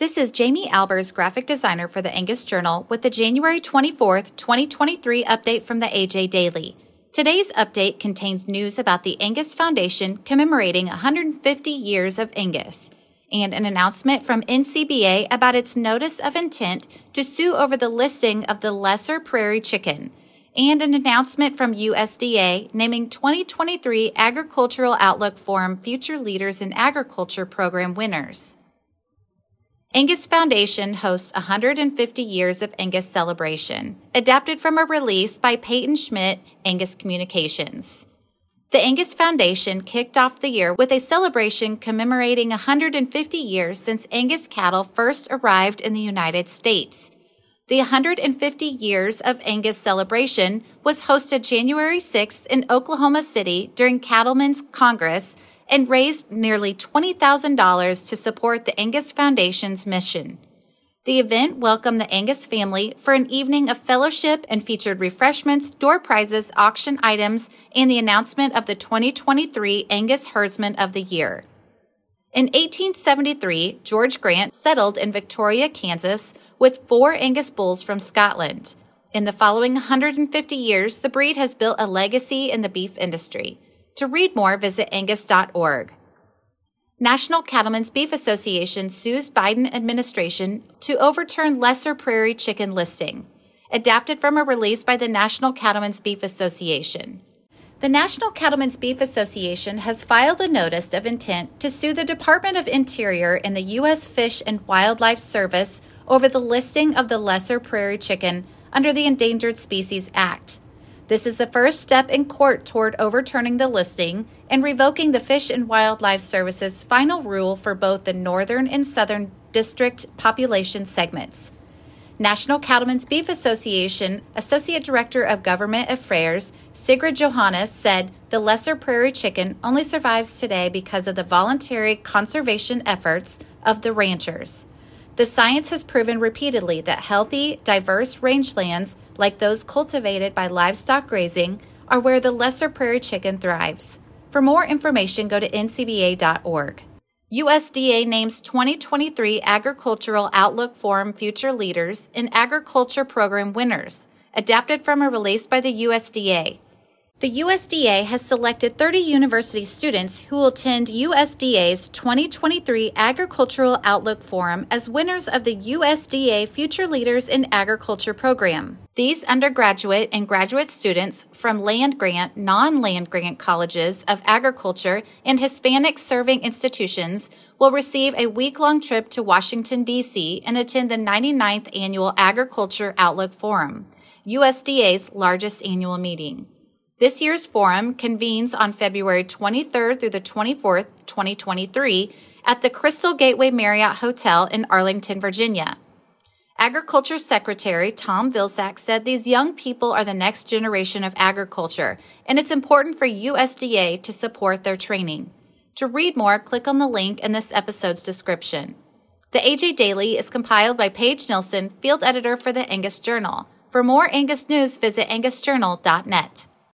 This is Jamie Albers, graphic designer for the Angus Journal, with the January 24th, 2023 update from the AJ Daily. Today's update contains news about the Angus Foundation commemorating 150 years of Angus and an announcement from NCBA about its notice of intent to sue over the listing of the lesser prairie chicken, and an announcement from USDA naming 2023 Agricultural Outlook Forum Future Leaders in Agriculture program winners. Angus Foundation hosts 150 Years of Angus celebration, adapted from a release by Peyton Schmidt, Angus Communications. The Angus Foundation kicked off the year with a celebration commemorating 150 years since Angus cattle first arrived in the United States. The 150 Years of Angus celebration was hosted January 6th in Oklahoma City during Cattlemen's Congress and raised nearly $20,000 to support the Angus Foundation's mission. The event welcomed the Angus family for an evening of fellowship and featured refreshments, door prizes, auction items, and the announcement of the 2023 Angus Herdsman of the Year. In 1873, George Grant settled in Victoria, Kansas, with four Angus bulls from Scotland. In the following 150 years, the breed has built a legacy in the beef industry. To read more, visit angus.org. National Cattlemen's Beef Association sues Biden administration to overturn lesser prairie chicken listing. Adapted from a release by the National Cattlemen's Beef Association. The National Cattlemen's Beef Association has filed a notice of intent to sue the Department of Interior and the U.S. Fish and Wildlife Service over the listing of the lesser prairie chicken under the Endangered Species Act. This is the first step in court toward overturning the listing and revoking the Fish and Wildlife Service's final rule for both the northern and southern distinct population segments. National Cattlemen's Beef Association Associate Director of Government Affairs, Sigrid Johannes, said the lesser prairie chicken only survives today because of the voluntary conservation efforts of the ranchers. The science has proven repeatedly that healthy, diverse rangelands, like those cultivated by livestock grazing, are where the lesser prairie chicken thrives. For more information, go to ncba.org. USDA names 2023 Agricultural Outlook Forum Future Leaders and Agriculture Program winners, adapted from a release by the USDA. The USDA has selected 30 university students who will attend USDA's 2023 Agricultural Outlook Forum as winners of the USDA Future Leaders in Agriculture program. These undergraduate and graduate students from land grant, non land grant colleges of agriculture and Hispanic serving institutions will receive a week long trip to Washington, D.C. and attend the 99th Annual Agriculture Outlook Forum, USDA's largest annual meeting. This year's forum convenes on February 23rd through the 24th, 2023, at the Crystal Gateway Marriott Hotel in Arlington, Virginia. Agriculture Secretary Tom Vilsack said these young people are the next generation of agriculture, and it's important for USDA to support their training. To read more, click on the link in this episode's description. The AJ Daily is compiled by Paige Nelson, field editor for the Angus Journal. For more Angus news, visit angusjournal.net.